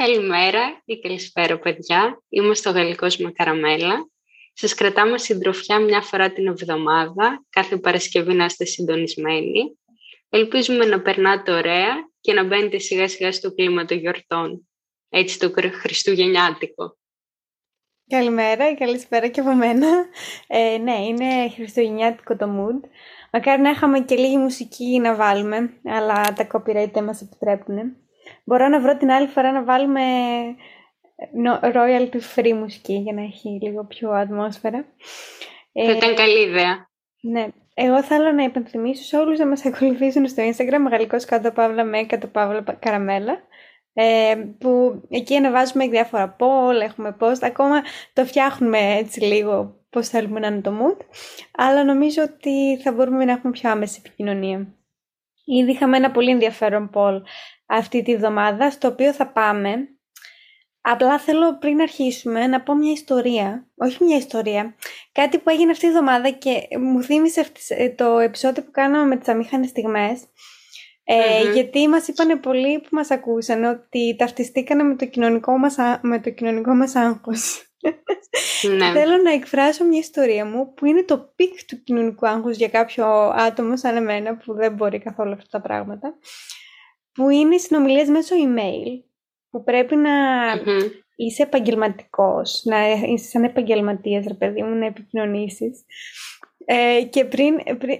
Καλημέρα ή καλησπέρα παιδιά. Είμαστε ο Γαλλικός με Καραμέλα. Σας κρατάμε συντροφιά μια φορά την εβδομάδα, κάθε Παρασκευή να είστε συντονισμένοι. Ελπίζουμε να περνάτε ωραία και να μπαίνετε σιγά σιγά στο κλίμα των γιορτών. Έτσι το χριστουγεννιάτικο. Καλημέρα, καλησπέρα και από μένα. Ε, ναι, είναι χριστουγεννιάτικο το mood. Μακάρι να είχαμε και λίγη μουσική να βάλουμε, αλλά τα copyright δεν μας επιτρέπουν. Μπορώ να βρω την άλλη φορά να βάλουμε royalty free μουσική για να έχει λίγο πιο ατμόσφαιρα. Θα ήταν καλή ιδέα. Ναι. Εγώ θέλω να υπενθυμίσω σε όλους να μας ακολουθήσουν στο Instagram γαλλικός κάτω παύλα με κάτω παύλα καραμέλα ε, που εκεί ανεβάζουμε διάφορα poll, έχουμε post, ακόμα το φτιάχνουμε έτσι λίγο πώς θέλουμε να είναι το mood, αλλά νομίζω ότι θα μπορούμε να έχουμε πιο άμεση επικοινωνία. Ήδη είχαμε ένα πολύ ενδιαφέρον poll αυτή τη βδομάδα, στο οποίο θα πάμε. Απλά θέλω πριν αρχίσουμε να πω μια ιστορία, όχι μια ιστορία, κάτι που έγινε αυτή τη βδομάδα και μου θύμισε ε, το επεισόδιο που κάναμε με τις αμήχανες στιγμές, ε, γιατί μας είπανε πολλοί που μας ακούσαν ότι ταυτιστήκανε με το κοινωνικό μας, με το κοινωνικό μας άγχος. Ναι. Θέλω να εκφράσω μια ιστορία μου που είναι το peak του κοινωνικού άγχους για κάποιο άτομο σαν εμένα που δεν μπορεί καθόλου αυτά τα πράγματα που είναι οι συνομιλίες μέσω email που πρέπει να είσαι επαγγελματικός, να είσαι σαν επαγγελματίας ρε παιδί μου να επικοινωνήσεις ε, και πριν,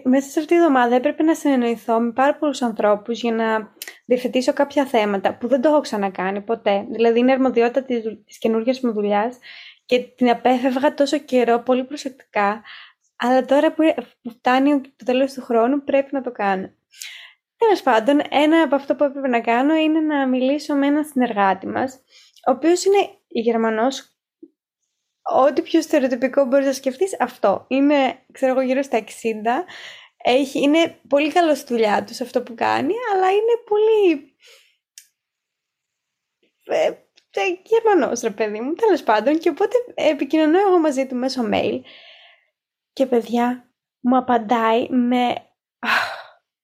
μέσα σε αυτή τη εβδομάδα έπρεπε να συνεννοηθώ με πάρα πολλούς ανθρώπους για να διευθετήσω κάποια θέματα που δεν το έχω ξανακάνει ποτέ. Δηλαδή, είναι αρμοδιότητα της της καινούργιας μου δουλειάς και την απέφευγα τόσο καιρό πολύ προσεκτικά. Αλλά τώρα που φτάνει το τέλος του χρόνου πρέπει να το κάνω. Τέλος πάντων, ένα από αυτό που έπρεπε να κάνω είναι να μιλήσω με έναν συνεργάτη μας, ο οποίος είναι Γερμανός ό,τι πιο στερεοτυπικό μπορείς να σκεφτείς, αυτό. Είναι, ξέρω εγώ, γύρω στα 60. Έχει, είναι πολύ καλός στη δουλειά του αυτό που κάνει, αλλά είναι πολύ... Ε, ε, Γερμανός ρε παιδί μου, τέλος πάντων. Και οπότε επικοινωνώ εγώ μαζί του μέσω mail. Και παιδιά, μου απαντάει με,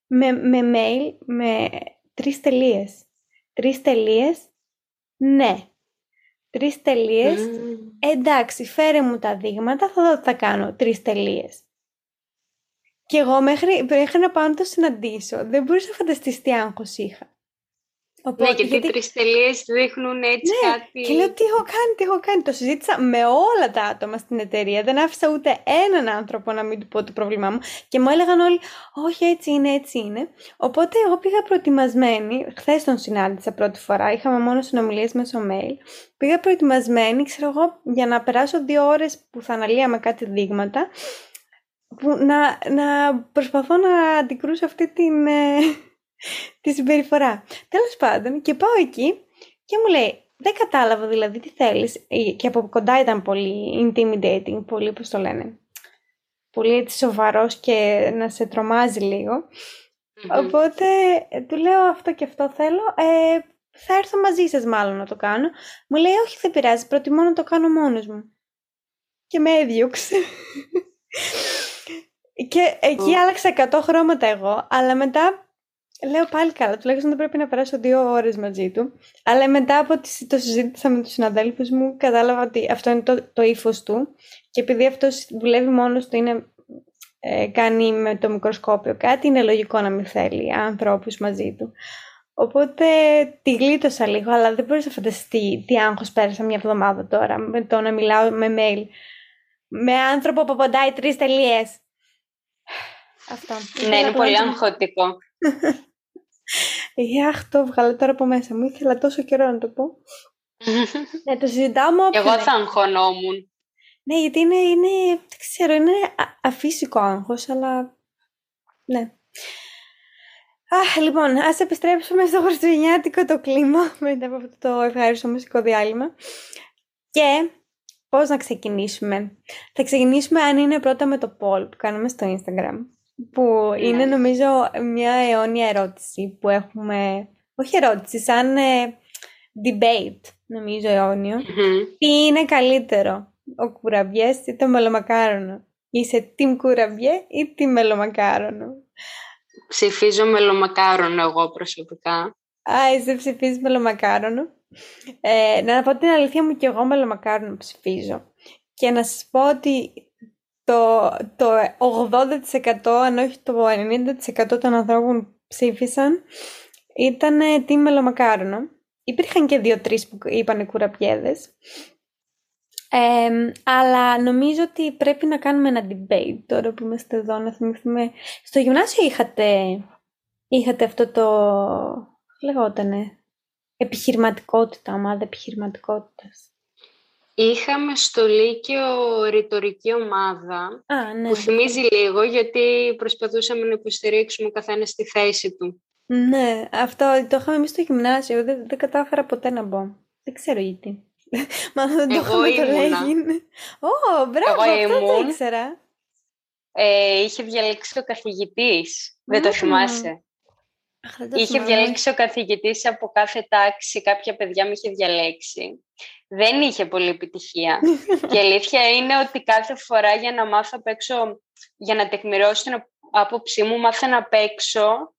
με, με mail με τρεις τελείες. Τρεις τελείες, ναι. Τρεις τελείες. Εντάξει, φέρε μου τα δείγματα, θα δω τι θα κάνω. Τρεις τελείες. Και εγώ μέχρι, μέχρι να πάω να το συναντήσω, δεν μπορούσα να φανταστείς τι άγχος είχα. Οπότε, ναι, γιατί, γιατί... τρεις τελείες δείχνουν έτσι ναι, κάτι. Και λέω τι έχω κάνει, τι έχω κάνει. Το συζήτησα με όλα τα άτομα στην εταιρεία. Δεν άφησα ούτε έναν άνθρωπο να μην του πω το πρόβλημά μου. Και μου έλεγαν όλοι, Όχι, έτσι είναι, έτσι είναι. Οπότε εγώ πήγα προετοιμασμένη. Χθες τον συνάντησα πρώτη φορά. Είχαμε μόνο συνομιλίες μέσω mail. Πήγα προετοιμασμένη, ξέρω εγώ, για να περάσω δύο ώρες που θα αναλύαμε κάτι δείγματα. Που να, να προσπαθώ να αντικρούσω αυτή την. Ε, τη συμπεριφορά. Τέλος πάντων και πάω εκεί και μου λέει δεν κατάλαβα δηλαδή τι θέλεις και από κοντά ήταν πολύ intimidating, πολύ πώς το λένε. Πολύ έτσι σοβαρός και να σε τρομάζει Οπότε του λέω αυτό και αυτό θέλω. Ε, θα έρθω μαζί σας μάλλον να το κάνω. Μου λέει όχι δεν πειράζει, προτιμώ να το κάνω μόνος μου. Και με έδιωξε. και εκεί άλλαξα 100 χρώματα εγώ, αλλά μετά Λέω πάλι καλά, τουλάχιστον δεν πρέπει να περάσω δύο ώρες μαζί του. Αλλά μετά από το συζήτησα με τους συναδέλφους μου, κατάλαβα ότι αυτό είναι το, το ύφος του. Και επειδή αυτός δουλεύει μόνος του, είναι, ε, κάνει με το μικροσκόπιο κάτι, είναι λογικό να μην θέλει ανθρώπους μαζί του. Οπότε τη γλίτωσα λίγο, αλλά δεν μπορούσα να φανταστεί τι άγχος πέρασα μια εβδομάδα τώρα με το να μιλάω με mail. Με άνθρωπο που απαντάει τρεις τελείες. Αυτό. Ναι, είναι πολύ αγχωτικό. Αχ, το βγάλω τώρα από μέσα μου. Ήθελα τόσο καιρό να το πω. ναι, το συζητάω μου Εγώ θα αγχωνόμουν. Ναι, γιατί είναι, είναι, δεν ξέρω, είναι αφύσικο άγχος, αλλά ναι. Αχ, λοιπόν, ας επιστρέψουμε στο χριστουγεννιάτικο το κλίμα μετά από αυτό το ευχάριστο μουσικό διάλειμμα. Και πώς να ξεκινήσουμε. Θα ξεκινήσουμε αν είναι πρώτα με το poll που κάνουμε στο Instagram που είναι ναι. νομίζω μια αιώνια ερώτηση που έχουμε, όχι ερώτηση, σαν ε, debate νομίζω Τι είναι καλύτερο, ο κουραμπιές ή το μελομακάρονο; Είσαι team κουραμπιέ ή team μελομακάρονο; Ψηφίζω μελομακάρονο εγώ προσωπικά. Α, είσαι ψηφίζεις μελομακάρονο; Ε, να πω την αλήθεια μου και εγώ μελομακάρονα ψηφίζω. Και να σας πω ότι το, το 80% αν όχι το 90% των ανθρώπων που ψήφισαν ήταν τι μελομακάρονο. Υπήρχαν και δύο-τρεις που είπαν κουραπιέδες. Ε, αλλά νομίζω ότι πρέπει να κάνουμε ένα debate τώρα που είμαστε εδώ, να θυμηθούμε. Στο γυμνάσιο είχατε, είχατε αυτό το, λεγότανε, επιχειρηματικότητα, ομάδα επιχειρηματικότητας. Είχαμε στο Λύκειο ρητορική ομάδα Α, ναι. που θυμίζει λίγο γιατί προσπαθούσαμε να υποστηρίξουμε ο καθένας στη θέση του. Ναι, αυτό το είχαμε εμείς στο γυμνάσιο. Δεν, δεν κατάφερα ποτέ να μπω. Δεν ξέρω γιατί. Μα δεν το Εγώ είχαμε το ήμουνα. λέγει. Ω, μπράβο, Εγώ αυτό το ήμουν. ήξερα. Ε, είχε διαλέξει ο καθηγητής. Δεν το Μμμ. θυμάσαι. Αχ, δεν το Είχε θυμάμαι. διαλέξει ο καθηγητής από κάθε τάξη, κάποια παιδιά με είχε διαλέξει. Δεν είχε πολύ επιτυχία. και η αλήθεια είναι ότι κάθε φορά για να μάθω απ' έξω, για να τεκμηρώσω την άποψή μου, μάθαινα απ' έξω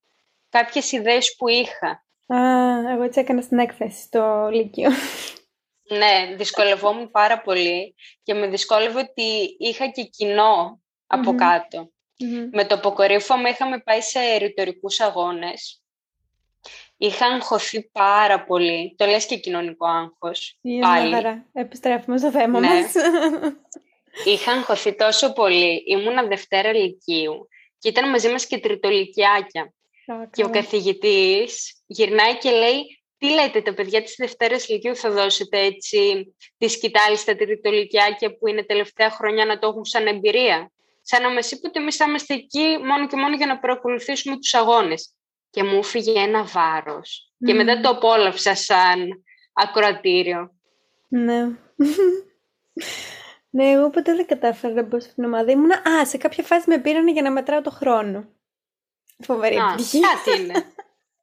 κάποιες ιδέες που είχα. Α, εγώ έτσι έκανα στην έκθεση στο Λύκειο. Ναι, δυσκολευόμουν πάρα πολύ και με δυσκόλευε ότι είχα και κοινό από Μμμ. κάτω. Μμμ. Με το αποκορύφωμα είχαμε πάει σε ρητορικούς αγώνες. Είχα αγχωθεί πάρα πολύ. Το λες και κοινωνικό άγχος. Είναι Πάλι. μια χαρά. Επιστρέφουμε στο θέμα Ναι. μας. Είχα αγχωθεί τόσο πολύ. Ήμουνα Δευτέρα Λυκείου και ήταν μαζί μας και τριτολικιάκια. Α, Και ο καλά. καθηγητής γυρνάει και λέει «Τι λέτε, τα παιδιά της Δευτέρας Λυκείου θα δώσετε έτσι τη σκητάλη στα τριτολικιάκια που είναι τελευταία χρονιά να το έχουν σαν εμπειρία». Σαν να μας είπε ότι εμείς θα είμαστε εκεί μόνο και μόνο για να παρακολουθήσουμε τους αγώνες. Και μου φύγε ένα βάρος. Και Μμμ. μετά το απόλαυσα σαν ακροατήριο. Ναι. ναι, εγώ ποτέ δεν κατάφερα να μπω στην ομάδα. Ήμουνα, α, σε κάποια φάση με πήραν για να μετράω το χρόνο. Φοβερή Α, επιτυχία. κάτι είναι.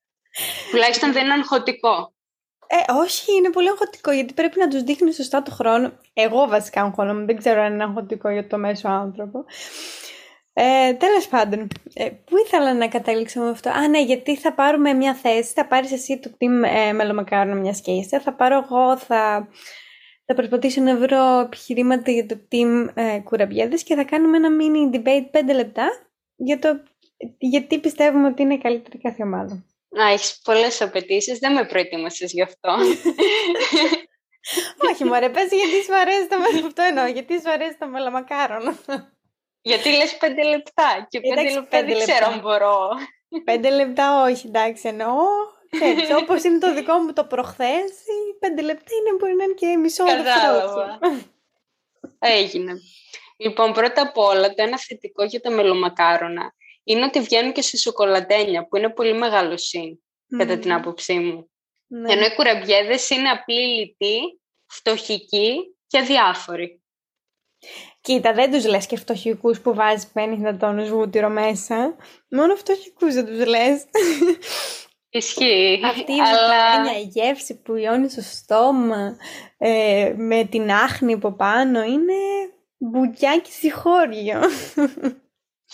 Τουλάχιστον δεν είναι αγχωτικό. Ε, όχι, είναι πολύ αγχωτικό γιατί πρέπει να τους δείχνει σωστά το χρόνο. Εγώ βασικά αγχώνομαι, δεν ξέρω αν είναι αγχωτικό για το μέσο άνθρωπο. Ε, Τέλος πάντων, ε, πού ήθελα να καταλήξω με αυτό; Α, ναι, γιατί θα πάρουμε μια θέση. Θα πάρεις εσύ το team ε, μελομακάρονα μιας και είσαι. Θα πάρω εγώ, θα, θα προσπαθήσω να βρω επιχειρήματα για το team ε, κουραμπιέδες και θα κάνουμε ένα mini debate 5 λεπτά για το γιατί πιστεύουμε ότι είναι η καλύτερη κάθε ομάδα. Να, έχεις πολλές απαιτήσεις, δεν με προετοίμασες γι' αυτό. Όχι, μωρέ, πες γιατί σου αρέσει το μέλο αυτό εννοώ, γιατί σου αρέσει το μελομακάρονο. Γιατί λες πέντε λεπτά και πέντε Εντάξει, λεπτά πέντε δεν ξέρω λεπτά. αν μπορώ. Πέντε λεπτά όχι, εντάξει, εννοώ. Ξέρεις, όπως είναι το δικό μου το προχθές, οι πέντε λεπτά είναι, μπορεί να είναι και μισό Κατάλαβα. δευτερόλεπτο. Έγινε. Λοιπόν, πρώτα απ' όλα, το ένα θετικό για τα μελομακάρονα είναι ότι βγαίνουν και σε σοκολατένια, που είναι πολύ μεγάλο συν, κατά την Μμμ. άποψή μου. Ναι. Ενώ οι κουραμπιέδες είναι απλή λιτοί, φτωχικοί και αδιάφοροι. Κοίτα, δεν τους λες και φτωχικούς που βάζεις 50 τόνους βούτυρο μέσα. Μόνο φτωχικούς δεν τους λες. Ισχύει. Αυτή η αλλά... βουτάνια, η γεύση που λιώνεις στο στόμα, ε, με την άχνη από πάνω, είναι μπουκιάκι συγχώριο.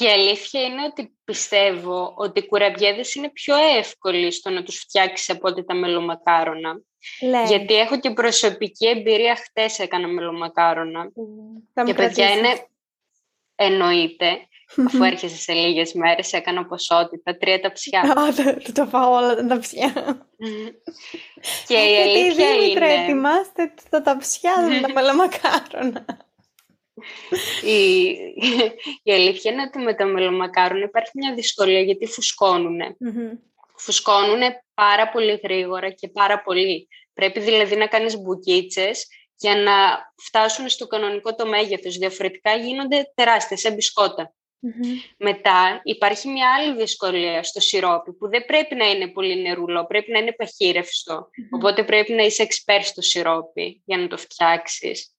Και η αλήθεια είναι ότι πιστεύω ότι οι κουραμπιέδες είναι πιο εύκολοι στο να τους φτιάξεις από ότι τα μελομακάρονα. Λες. Γιατί έχω και προσωπική εμπειρία, χτες έκανα μελομακάρονα. Θα Και μου παιδιά κρατήσεις. είναι, εννοείται, αφού έρχεσαι σε λίγες μέρες, έκανα ποσότητα, τρία ταψιά. Α, θα, θα το φάω όλα τα ταψιά. και η Γιατί η αλήθεια Δήμητρα είναι... ετοιμάστε τα ταψιά με τα μελομακάρονα. Η, η αλήθεια είναι ότι με τα μελομακάρονα υπάρχει μια δυσκολία γιατί φουσκώνουνε. Μμμ. Φουσκώνουνε πάρα πολύ γρήγορα και πάρα πολύ. Πρέπει δηλαδή να κάνεις μπουκίτσες για να φτάσουν στο κανονικό το μέγεθος. Διαφορετικά γίνονται τεράστιες, σαν μπισκότα. Μμμ. Μετά υπάρχει μια άλλη δυσκολία στο σιρόπι που δεν πρέπει να είναι πολύ νερούλο, πρέπει να είναι παχύρευστο. Οπότε πρέπει να είσαι expert στο σιρόπι για να το φτιάξεις.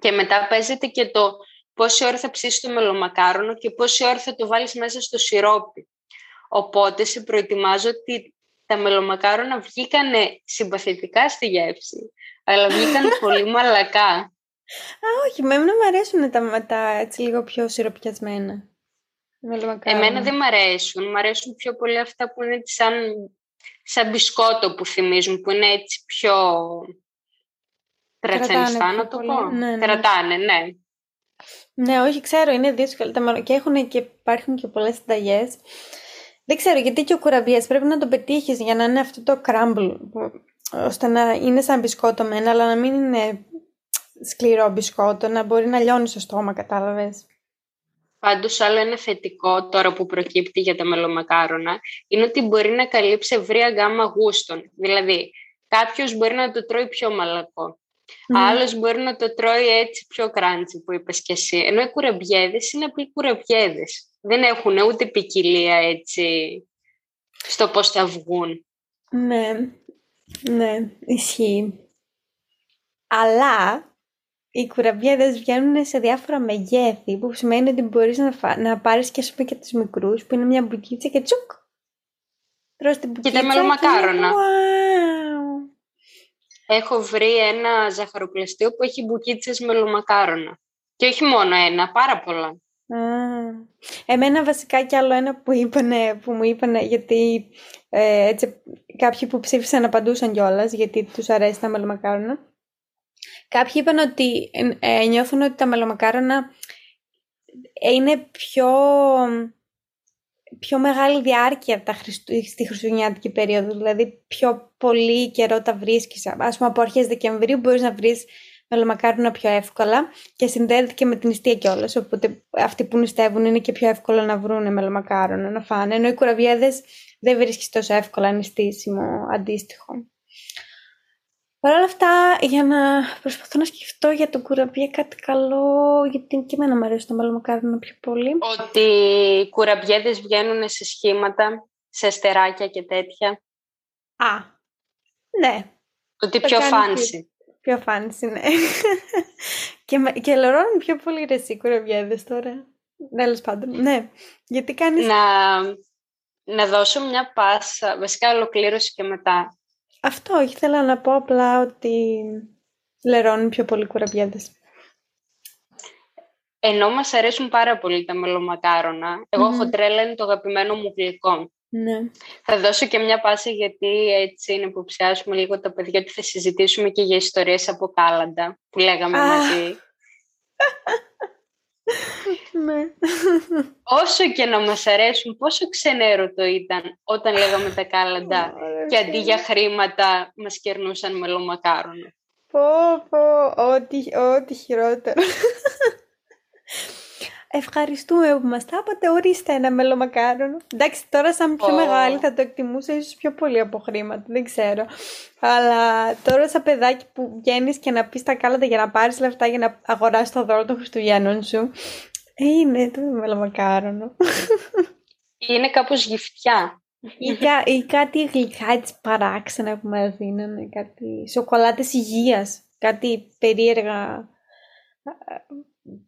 Και μετά παίζεται και το πόση ώρα θα ψήσεις το μελομακάρονο και πόση ώρα θα το βάλεις μέσα στο σιρόπι. Οπότε σε προετοιμάζω ότι τα μελομακάρονα βγήκανε συμπαθητικά στη γεύση, αλλά βγήκαν πολύ μαλακά. Α, όχι, με εμένα μου αρέσουν τα, τα έτσι λίγο πιο σιροπιασμένα. Μελομακάρονα. Εμένα δεν μ' αρέσουν. Μ' αρέσουν πιο πολύ αυτά που είναι σαν σαν μπισκότο που θυμίζουν, που είναι έτσι πιο τρατσενιστά, να το πω. Ναι, ναι. Κρατάνε, ναι. Ναι, όχι, ξέρω, είναι δύσκολο. Και έχουν και υπάρχουν και πολλές συνταγές. Δεν ξέρω, γιατί και ο κουραμπιές πρέπει να το πετύχεις για να είναι αυτό το crumble, ώστε να είναι σαν μπισκότο μένα, αλλά να μην είναι σκληρό μπισκότο, να μπορεί να λιώνει στο στόμα, κατάλαβες. Πάντως άλλο ένα θετικό τώρα που προκύπτει για τα μελομακάρονα είναι ότι μπορεί να καλύψει ευρία γκάμα γούστων. Δηλαδή, κάποιος μπορεί να το τρώει πιο μαλακό. Mm. Άλλος μπορεί να το τρώει έτσι πιο κράντσι που είπες και εσύ. Ενώ οι κουραμπιέδες είναι απλοί κουραμπιέδες. Δεν έχουν ούτε ποικιλία έτσι στο πώς θα βγουν. Ναι, ναι, ισχύει. Αλλά οι κουραμπιέδες βγαίνουν σε διάφορα μεγέθη, που σημαίνει ότι μπορείς να, φα... να πάρεις και, πούμε, και τους μικρούς, που είναι μια μπουκίτσα και τσουκ. Τρως την μπουκίτσα και τα μελομακάρονα. Έχω βρει ένα ζαχαροπλαστείο που έχει μπουκίτσες μελομακάρονα. Και όχι μόνο ένα, πάρα πολλά. Εμένα βασικά κι άλλο ένα που, είπανε, που μου είπανε, γιατί ε, έτσι, κάποιοι που ψήφισαν απαντούσαν κιόλας γιατί τους αρέσει τα μελομακάρονα. Κάποιοι είπαν ότι ε, νιώθουν ότι τα μελομακάρονα είναι πιο, πιο μεγάλη διάρκεια τα στη χριστουγεννιάτικη περίοδο. Δηλαδή πιο πολύ καιρό τα βρίσκεις. Ας πούμε από αρχές Δεκεμβρίου μπορείς να βρεις μελομακάρονα πιο εύκολα και συνδέεται και με την νηστεία κιόλας. Οπότε αυτοί που νηστεύουν είναι και πιο εύκολο να βρουν μελομακάρονα να φάνε. Ενώ οι κουραβιέδες δεν βρίσκεις τόσο εύκολα νηστήσιμο αντίστοιχο. Παρ' όλα αυτά, για να προσπαθώ να σκεφτώ για τον κουραμπιέ κάτι καλό, γιατί και εμένα μου αρέσει το μελομακάρονα πιο πολύ. Ότι οι κουραμπιέδες βγαίνουν σε σχήματα, σε αστεράκια και τέτοια. Α, ναι. Ότι πιο φάνση. Πιο φάνηση, ναι. και, και λερώνουν πιο πολύ ρε εσύ κουραμπιέδες τώρα. Τέλος πάντων, ναι. Γιατί κάνεις... Να, να δώσω μια πάσα, βασικά ολοκλήρωση και μετά. Αυτό, ήθελα να πω απλά ότι λερώνουν πιο πολύ κουραμπιέδες. Ενώ μας αρέσουν πάρα πολύ τα μελομακάρονα, εγώ mm-hmm. έχω τρέλα είναι το αγαπημένο μου γλυκό. Ναι. Θα δώσω και μια πάση γιατί έτσι είναι που ψιάσουμε λίγο τα παιδιά ότι θα συζητήσουμε και για ιστορίες από κάλαντα που λέγαμε μαζί. ναι. Όσο και να μας αρέσουν, πόσο ξενέρωτο ήταν όταν λέγαμε τα κάλαντα και αντί για χρήματα μας κερνούσαν μελομακάρονα. Πω, πω, ό,τι, ό,τι χειρότερο. Ευχαριστούμε που μας τα είπατε. Ορίστε ένα μελομακάρονο. Εντάξει, τώρα σαν πιο μεγάλη θα το εκτιμούσα ίσως πιο πολύ από χρήματα. Δεν ξέρω. Αλλά τώρα σαν παιδάκι που βγαίνεις και να πεις τα κάλατα για να πάρεις λεφτά για να αγοράσεις το δώρο των Χριστουγέννων σου. Ε, είναι το μελομακάρονο. Είναι κάπως γυφτιά. Ή, ή κάτι γλυκά έτσι παράξενα που μας δίνανε. Κάτι σοκολάτες υγείας. Κάτι περίεργα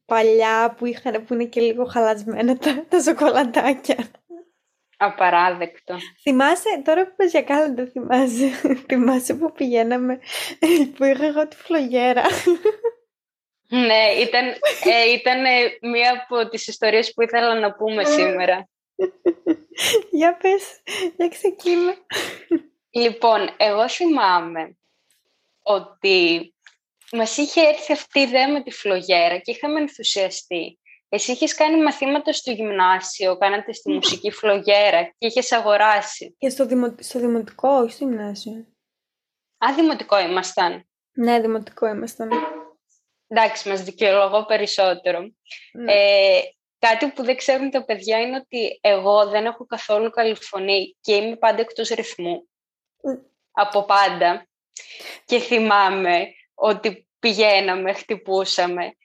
παλιά που, είχαν, που είναι και λίγο χαλασμένα τα, τα σοκολατάκια. Απαράδεκτο. Θυμάσαι, τώρα που πες για κάλαντα, θυμάσαι, θυμάσαι που πηγαίναμε, που είχα εγώ τη φλογέρα. Ναι, ήταν, ε, ήταν μία από τις ιστορίες που ήθελα να πούμε σήμερα. για πες, για ξεκίνα. Λοιπόν, εγώ θυμάμαι ότι Μας είχε έρθει αυτή η ιδέα με τη φλογέρα και είχαμε ενθουσιαστεί. Εσύ είχες κάνει μαθήματα στο γυμνάσιο, κάνατε στη μουσική φλογέρα και είχες αγοράσει. Και στο, δημο... στο δημοτικό, όχι στο γυμνάσιο. Α, δημοτικό ήμασταν. Ναι, δημοτικό ήμασταν. Εντάξει, μας δικαιολογώ περισσότερο. Ναι. Ε, κάτι που δεν ξέρουν τα παιδιά είναι ότι εγώ δεν έχω καθόλου καλή φωνή και είμαι πάντα εκτός ρυθμού. Από πάντα. Και θυμάμαι ότι πηγαίναμε, χτυπούσαμε.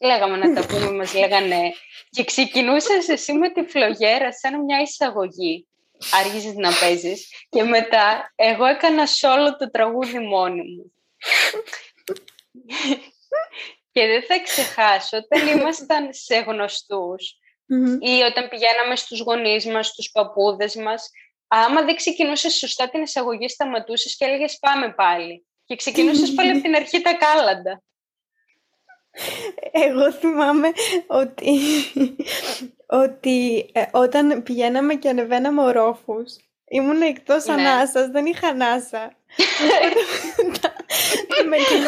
Λέγαμε να τα πούμε, μας λέγανε. Και ξεκινούσες εσύ με τη φλογέρα σαν μια εισαγωγή. Άργησες να παίζεις. Και μετά εγώ έκανα σόλο το τραγούδι μόνη μου. και δεν θα ξεχάσω όταν ήμασταν σε γνωστους ή όταν πηγαίναμε στους γονείς μας, στους παππούδες μας, άμα δεν ξεκινούσες σωστά την εισαγωγή, σταματούσες και έλεγες πάμε πάλι. Και ξεκινούσες πάλι από την αρχή τα κάλαντα. Εγώ θυμάμαι ότι, ότι ε, όταν πηγαίναμε και ανεβαίναμε ορόφους, ήμουν εκτός ναι. ανάσας, δεν είχα ανάσα. μετά,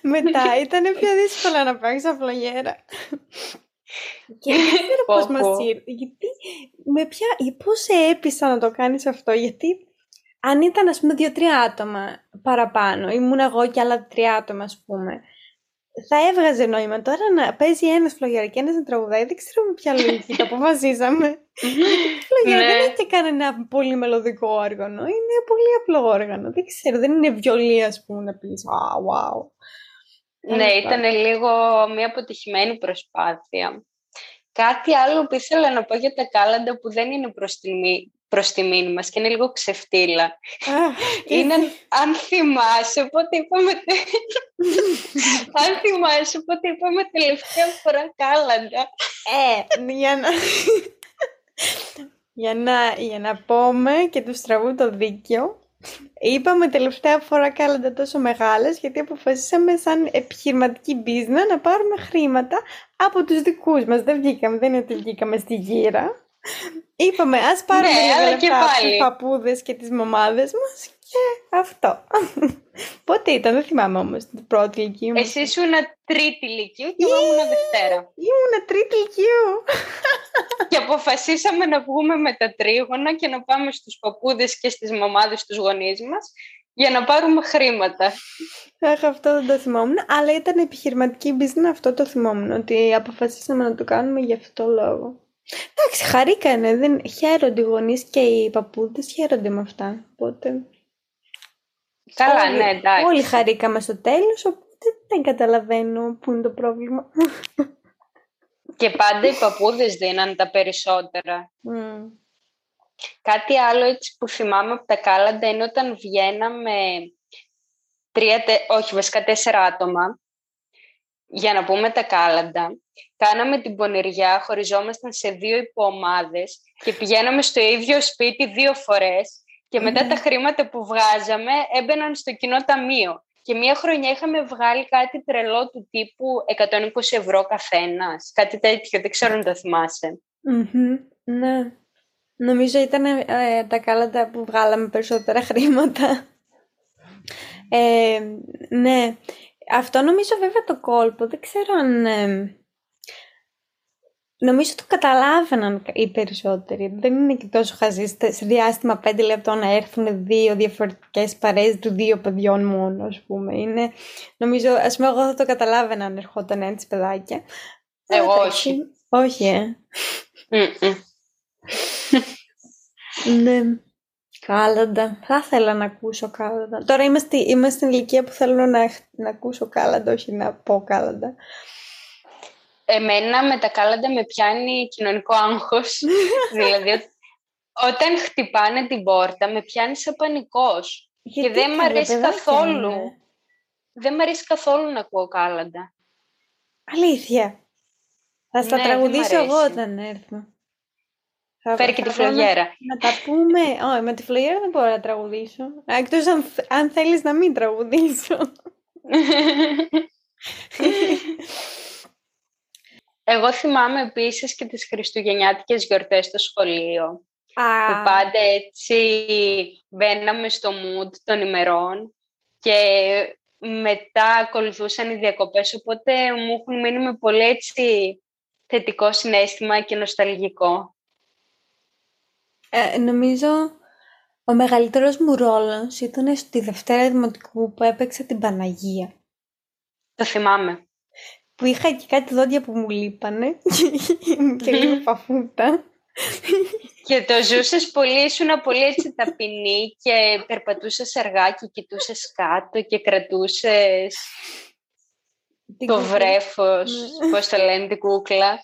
μετά ήταν πιο δύσκολο να πάρεις αφλογέρα. Και δεν ξέρω πώς μας ήρθε. Γιατί, με ποια, πώς σε έπεισα να το κάνεις αυτό, γιατί αν ήταν ας πούμε δύο-τρία άτομα παραπάνω, ήμουν εγώ και άλλα τρία άτομα ας πούμε, θα έβγαζε νόημα. Τώρα να παίζει ένας φλογέρα και ένας να τραγουδάει, δεν ξέρω με ποια λογική το αποφασίσαμε. φλογέρα δεν ναι. έχει κανένα πολύ μελωδικό όργανο. Είναι πολύ απλό όργανο. Δεν ξέρω, δεν είναι βιολί, ας πούμε, να πεις. Wow, wow. Ναι, ήταν λίγο μια αποτυχημένη προσπάθεια. Κάτι άλλο που ήθελα να πω για τα κάλαντα που δεν είναι προς τιμή, προς τιμή μας και είναι λίγο ξεφτύλα. είναι αν θυμάσαι πότε είπαμε αν θυμάσαι πότε είπαμε τελευταία φορά κάλαντα. Ε, για να... για να, για να πούμε και τους στραβού το δίκαιο Είπαμε τελευταία φορά κάλαντα τόσο μεγάλες γιατί αποφασίσαμε σαν επιχειρηματική business να πάρουμε χρήματα από τους δικούς μας. Δεν βγήκαμε, δεν είναι ότι βγήκαμε στη γύρα. Είπαμε ας πάρουμε ναι, λίγα λεφτά από τους παππούδες και τις μαμάδες μας και αυτό. Πότε ήταν, δεν θυμάμαι όμως την πρώτη ηλικία μου. Εσύ ήσουν τρίτη ηλικίου και εγώ ήμουν δευτέρα. Ήμουν τρίτη ηλικίου. και αποφασίσαμε να βγούμε με τα τρίγωνα και να πάμε στους παππούδες και στις μαμάδες τους γονείς μας για να πάρουμε χρήματα. Αχ, αυτό δεν το θυμόμουν, αλλά ήταν επιχειρηματική business, αυτό το θυμόμουν, ότι αποφασίσαμε να το κάνουμε γι' αυτό λόγο. Εντάξει, χαρήκανε, δεν... χαίρονται οι γονείς και οι παππούδες, χαίρονται με αυτά, οπότε... Καλά, όλοι, ναι, εντάξει. Όλοι χαρήκαμε στο τέλος, οπότε δεν καταλαβαίνω πού είναι το πρόβλημα. Και πάντα οι παππούδες δίναν τα περισσότερα. Κάτι άλλο έτσι που θυμάμαι από τα κάλαντα είναι όταν βγαίναμε τρία, όχι βασικά τέσσερα άτομα για να πούμε τα κάλαντα. Κάναμε την πονηριά, χωριζόμασταν σε δύο υποομάδες και πηγαίναμε στο ίδιο σπίτι δύο φορές και μετά τα χρήματα που βγάζαμε έμπαιναν στο κοινό ταμείο. Και μία χρονιά είχαμε βγάλει κάτι τρελό του τύπου 120 ευρώ καθένας. Κάτι τέτοιο, δεν ξέρω αν το θυμασαι Ναι. Νομίζω ήταν ε, τα κάλαντα που βγάλαμε περισσότερα χρήματα. Ε, ναι. Αυτό νομίζω βέβαια το κόλπο. Δεν ξέρω αν... Ε, Νομίζω το καταλάβαιναν οι περισσότεροι. Δεν είναι και τόσο χαζί σε διάστημα πέντε λεπτών να έρθουν δύο διαφορετικές παρέες του δύο παιδιών μόνο, ας πούμε. Είναι, νομίζω, ας πούμε, εγώ θα το καταλάβαινα αν ερχόταν έτσι παιδάκια. Εγώ όχι. Όχι, ε. ναι. Κάλαντα. Θα ήθελα να ακούσω κάλαντα. Τώρα είμαστε, είμαστε στην ηλικία που θέλω να, να ακούσω κάλαντα, όχι να πω κάλαντα. Εμένα με τα κάλαντα με πιάνει κοινωνικό άγχος. δηλαδή, όταν χτυπάνε την πόρτα, με πιάνει σε πανικός. και δεν μ' αρέσει καθόλου. Δεν μ' αρέσει καθόλου να ακούω κάλαντα. Αλήθεια. Θα στα ναι, τραγουδήσω εγώ όταν έρθω. Φέρει και τη φλογέρα. Να, τα πούμε. Όχι, με τη φλογέρα δεν μπορώ να τραγουδήσω. Εκτός αν, αν θέλεις να μην τραγουδήσω. Εγώ θυμάμαι επίσης και τις χριστουγεννιάτικες γιορτές στο σχολείο. Α. Που πάντα έτσι μπαίναμε στο mood των ημερών και μετά ακολουθούσαν οι διακοπές, οπότε μου έχουν μείνει με πολύ έτσι θετικό συνέστημα και νοσταλγικό. Ε, νομίζω ο μεγαλύτερος μου ρόλος ήταν στη Δευτέρα Δημοτικού που έπαιξα την Παναγία. Το θυμάμαι που είχα και κάτι δόντια που μου λείπανε και λίγο παφούτα. Και το ζούσες πολύ, ήσουν πολύ έτσι ταπεινή και περπατούσες αργά και κοιτούσες κάτω και κρατούσες το βρέφος, ναι. πώς το λένε, την κούκλα.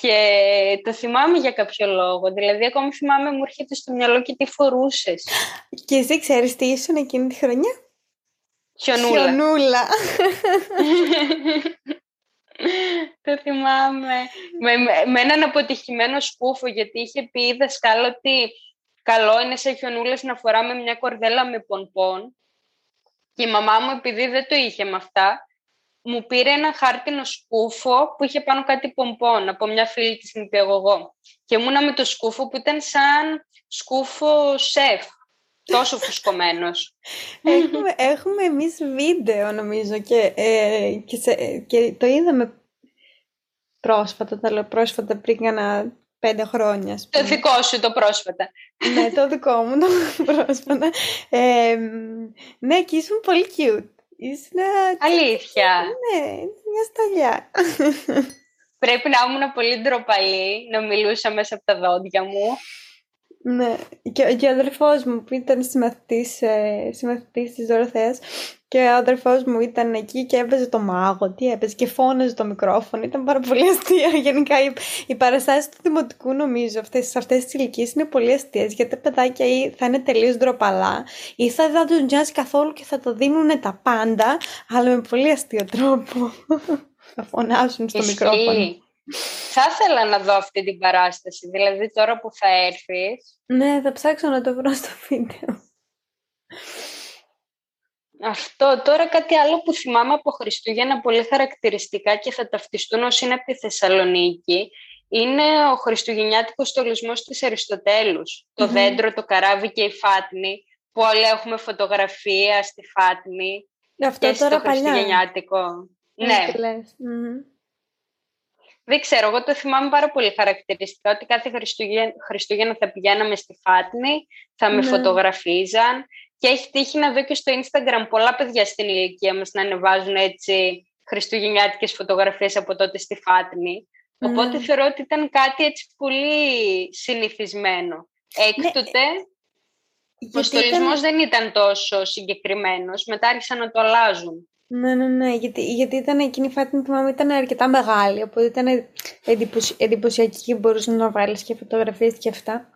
Και το θυμάμαι για κάποιο λόγο. Δηλαδή, ακόμη θυμάμαι, μου έρχεται στο μυαλό και τι φορούσες. Και εσύ ξέρεις τι ήσουν εκείνη τη χρονιά; Χιονούλα. Χιονούλα. Το θυμάμαι. Με, με, έναν αποτυχημένο σκούφο, γιατί είχε πει η δασκάλα ότι καλό είναι σε χιονούλες να φοράμε μια κορδέλα με πονπών. Και η μαμά μου, επειδή δεν το είχε με αυτά, μου πήρε ένα χάρτινο σκούφο που είχε πάνω κάτι πομπών από μια φίλη της νηπιαγωγό. Και ήμουνα με το σκούφο που ήταν σαν σκούφο σεφ. Τόσο φουσκωμένος. έχουμε, έχουμε εμείς βίντεο νομίζω και, ε, και, και το είδαμε πρόσφατα, τα λέω πρόσφατα πριν κάνα πέντε χρόνια. Το δικό σου το πρόσφατα. ναι, το δικό μου το πρόσφατα. Ε, ναι, και ήσουν πολύ cute. Ήσουν... Αλήθεια. Ναι, μια σταλιά. Πρέπει να ήμουν πολύ ντροπαλή να μιλούσα μέσα από τα δόντια μου. Ναι, και, και ο αδερφός μου που ήταν συμμαθητής, ε, συμμαθητής της Δωροθέας και ο αδερφός μου ήταν εκεί και έπαιζε το μάγο, τι έπαιζε και φώναζε το μικρόφωνο, ήταν πάρα πολύ αστεία. Γενικά οι, οι παραστάσεις του δημοτικού νομίζω αυτές, σε αυτές τις ηλικίες είναι πολύ αστείες γιατί τα παιδάκια ή θα είναι τελείως ντροπαλά ή θα δεν τους νοιάζει καθόλου και θα το δίνουν τα πάντα αλλά με πολύ αστείο τρόπο. θα φωνάζουν στο μικρόφωνο. Θα ήθελα να δω αυτή την παράσταση, δηλαδή τώρα που θα έρθεις. Ναι, θα ψάξω να το βρω στο βίντεο. Αυτό. Τώρα κάτι άλλο που θυμάμαι από Χριστούγεννα πολύ χαρακτηριστικά και θα ταυτιστούν όσοι είναι από τη Θεσσαλονίκη είναι ο χριστουγεννιάτικος στολισμός της αριστοτελους Το δέντρο, το καράβι και η φάτνη που όλοι έχουμε φωτογραφία στη φάτνη Αυτό και τώρα στο χριστουγεννιάτικο. Ναι. Δεν ξέρω, εγώ το θυμάμαι πάρα πολύ χαρακτηριστικά ότι κάθε Χριστούγεννα, Χριστούγεννα θα πηγαίναμε στη Φάτνη, θα με ναι. φωτογραφίζαν και έχει τύχει να δω και στο Instagram πολλά παιδιά στην ηλικία μας να ανεβάζουν έτσι χριστουγεννιάτικες φωτογραφίες από τότε στη Φάτνη. Ναι. Οπότε θεωρώ ότι ήταν κάτι έτσι πολύ συνηθισμένο. Έκτοτε ναι. ο στολισμός δεν ήταν τόσο συγκεκριμένος, μετά άρχισαν να το αλλάζουν. Ναι, ναι, ναι, γιατί, γιατί ήταν εκείνη η φάτνη που μάμα ήταν αρκετά μεγάλη, οπότε ήταν εντυπωσιακή και μπορούσες να βάλεις και φωτογραφίες και αυτά.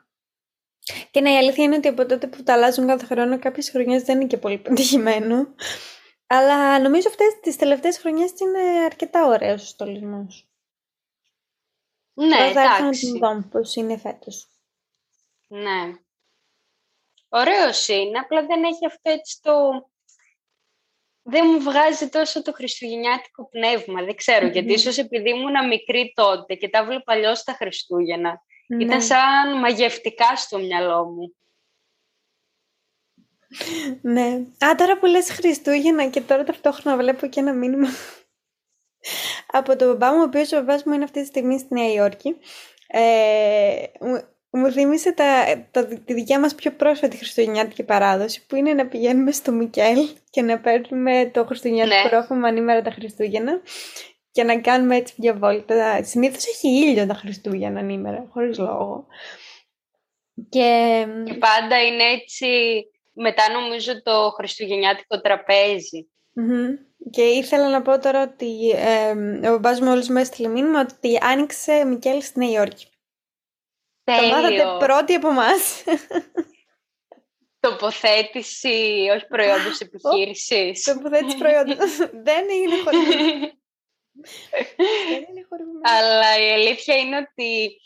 Και ναι, η αλήθεια είναι ότι από τότε που τα αλλάζουν κάθε χρόνο, κάποιες χρονιές δεν είναι και πολύ πετυχημένο. Αλλά νομίζω αυτές τις τελευταίες χρονιές είναι αρκετά ωραίος ο στολισμός. Ναι, Τώρα εντάξει. Θα να τον είναι φέτος. Ναι. Ωραίος είναι, απλά δεν έχει αυτό έτσι το δεν μου βγάζει τόσο το χριστουγεννιάτικο πνεύμα. Δεν ξερω γιατί ίσως επειδή ήμουν μικρή τότε και τα βλέπω παλιώ τα Χριστούγεννα. Ναι. Ήταν σαν μαγευτικά στο μυαλό μου. Ναι. Α, τώρα που λες Χριστούγεννα και τώρα ταυτόχρονα βλέπω και ένα μήνυμα από τον μπαμπά μου, ο οποίος ο μπαμπάς μου είναι αυτή τη στιγμή στη Νέα Υόρκη. Ε, μου θύμισε τα, τα, τη δικιά μας πιο πρόσφατη χριστουγεννιάτικη παράδοση που είναι να πηγαίνουμε στο Μικέλ και να παίρνουμε το χριστουγεννιάτικο ναι. ρόφημα ανήμερα τα Χριστούγεννα και να κάνουμε έτσι μια βόλτα. Συνήθως έχει ήλιο τα Χριστούγεννα ανήμερα, χωρίς λόγο. Και... και πάντα είναι έτσι, μετά νομίζω το χριστουγεννιάτικο τραπέζι. Και ήθελα να πω τώρα ότι ε, ο μπαμπάς μου όλους μου έστειλε μήνυμα ότι άνοιξε Μικέλ στη Νέα Υόρκη. Τέλειο. Το μάθατε πρώτοι από εμάς. Τοποθέτηση, όχι προϊόντος επιχείρησης. Τοποθέτηση προϊόντος. Δεν είναι χορηγούμενο. Δεν είναι χορηγούμενο. Αλλά η αλήθεια είναι ότι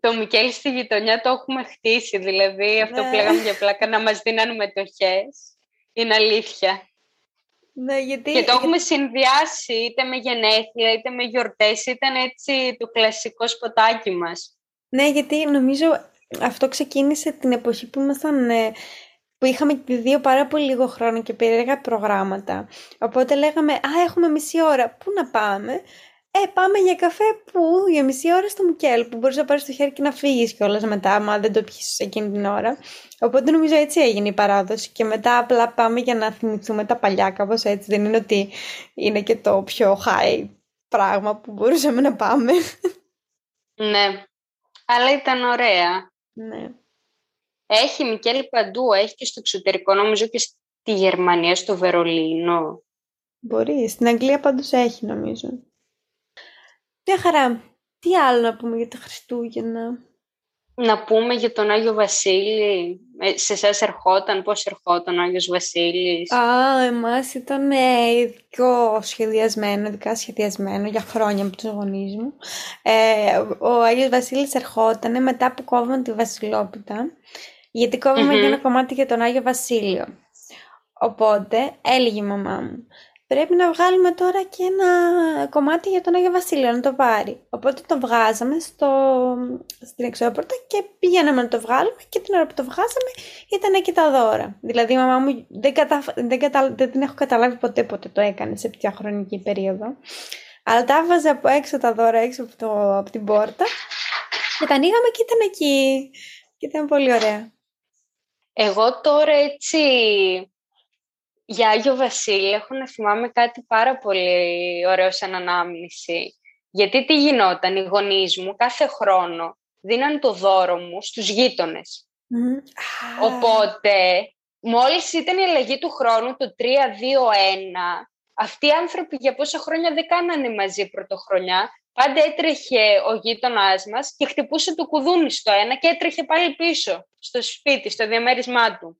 το Μικέλ στη γειτονιά το έχουμε χτίσει. Δηλαδή αυτό που ναι. λέγαμε για πλάκα να μας δίνανε μετοχές. Είναι αλήθεια. Ναι, γιατί... Και το έχουμε συνδυάσει είτε με γενέθλια, είτε με γιορτές. Ήταν έτσι το κλασικό σποτάκι μας. Ναι, γιατί νομίζω αυτό ξεκίνησε την εποχή που ήμασταν ε, που είχαμε και δύο πάρα πολύ λίγο χρόνο και περίεργα προγράμματα. Οπότε λέγαμε, α, έχουμε μισή ώρα, πού να πάμε; Ε, πάμε για καφέ που, για μισή ώρα στο Μικέλ, που μπορείς να πάρεις το χέρι και να φύγεις κιόλας μετά, άμα δεν το πιεις εκείνη την ώρα. Οπότε νομίζω έτσι έγινε η παράδοση και μετά απλά πάμε για να θυμηθούμε τα παλιά κάπως έτσι. Δεν είναι ότι είναι και το πιο high πράγμα που μπορούσαμε να πάμε. Ναι, αλλά ήταν ωραία. Ναι. Έχει Μικέλη παντού, έχει και στο εξωτερικό, νομίζω και στη Γερμανία, στο Βερολίνο. Μπορεί, στην Αγγλία πάντως έχει νομίζω. Τι χαρά. Τι άλλο να πούμε για τα Χριστούγεννα; Να πούμε για τον Άγιο Βασίλη. Ε, σε εσάς ερχόταν, πώς ερχόταν ο Άγιος Βασίλης; Α, εμάς ήταν ε, ειδικό σχεδιασμένο, ειδικά σχεδιασμένο για χρόνια από τους γονείς μου. Ε, ο Άγιος Βασίλης ερχόταν μετά που κόβαμε τη Βασιλόπιτα, γιατί κόβαμε mm-hmm. ένα κομμάτι για τον Άγιο Βασίλειο. Οπότε έλεγε η μαμά μου, πρέπει να βγάλουμε τώρα και ένα κομμάτι για τον Άγιο Βασίλειο να το πάρει. Οπότε το βγάζαμε στο, στην εξώπορτα και πηγαίναμε να το βγάλουμε και την ώρα που το βγάζαμε ήταν και τα δώρα. Δηλαδή η μαμά μου δεν, κατα... δεν, κατα... δεν την έχω καταλάβει ποτέ ποτέ το έκανε σε ποια χρονική περίοδο. Αλλά τα έβαζε από έξω τα δώρα, έξω από, το... από την πόρτα και τα ανοίγαμε και ήταν εκεί. Και ήταν πολύ ωραία. Εγώ τώρα έτσι για Άγιο Βασίλη έχω να θυμάμαι κάτι πάρα πολύ ωραίο σαν ανάμνηση. Γιατί τι γινόταν, οι γονείς μου κάθε χρόνο δίναν το δώρο μου στους γείτονες. Οπότε, μόλις ήταν η αλλαγή του χρόνου, το 3-2-1, αυτοί οι άνθρωποι για πόσα χρόνια δεν κάνανε μαζί πρωτοχρονιά, πάντα έτρεχε ο γείτονάς μας και χτυπούσε το κουδούνι στο ένα και έτρεχε πάλι πίσω, στο σπίτι, στο διαμέρισμά του.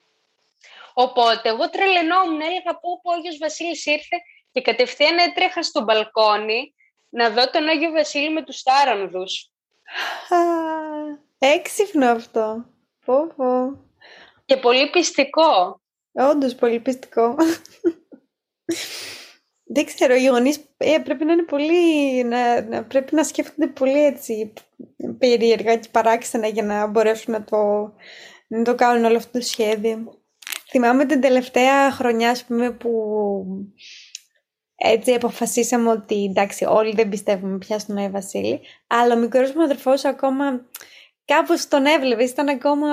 Οπότε εγώ τρελαινόμουν, έλεγα πω ο Άγιος Βασίλης ήρθε και κατευθείαν έτρεχα στο μπαλκόνι να δω τον Άγιο Βασίλη με τους τάρανδους. Έξυπνο αυτό. Πω, πω. Και πολύ πιστικό. Όντως πολύ πιστικό. Δεν ξέρω, οι γονείς ε, πρέπει να είναι πολύ, να, να, πρέπει να σκέφτονται πολύ έτσι περίεργα και παράξενα για να μπορέσουν να το, να το κάνουν όλο αυτό το σχέδιο. Θυμάμαι την τελευταία χρονιά, ας πούμε, που έτσι αποφασίσαμε ότι εντάξει όλοι δεν πιστεύουμε πια στον Άι Βασίλη, αλλά ο μικρός μου αδερφός ακόμα κάπως τον έβλεπε, ήταν ακόμα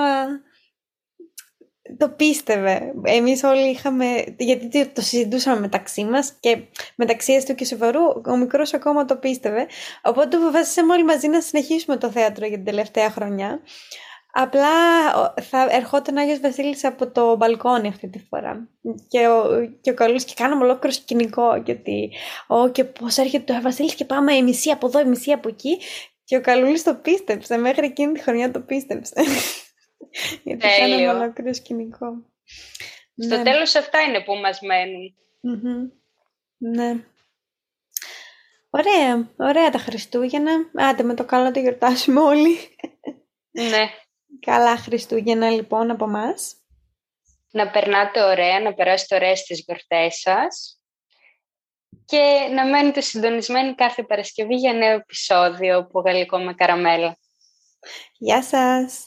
το πίστευε. Εμείς όλοι είχαμε, γιατί το συζητούσαμε μεταξύ μας και μεταξύ έστω και σοβαρού, ο μικρός ακόμα το πίστευε. Οπότε αποφασίσαμε όλοι μαζί να συνεχίσουμε το θέατρο για την τελευταία χρονιά. Απλά θα ερχόταν ο Άγιος Βασίλης από το μπαλκόνι αυτή τη φορά. Και ο, και ο Καλούς και κάναμε ολόκληρο σκηνικό. Γιατί, ο, και πώς έρχεται ο Βασίλης και πάμε η μισή από εδώ, η μισή από εκεί. Και ο Καλούλης το πίστεψε. Μέχρι εκείνη τη χρονιά το πίστεψε. Γιατί κάναμε ολόκληρο σκηνικό. Στο ναι. τέλος αυτά είναι που μας μενουν Ναι. Ωραία, ωραία τα Χριστούγεννα. Άντε με το καλό να το γιορτάσουμε όλοι. Ναι. Καλά Χριστούγεννα λοιπόν από εμά. Να περνάτε ωραία, να περάσετε ωραία στις γιορτές σας και να μένετε συντονισμένοι κάθε Παρασκευή για νέο επεισόδιο από Γαλλικό με Καραμέλα. Γεια σας!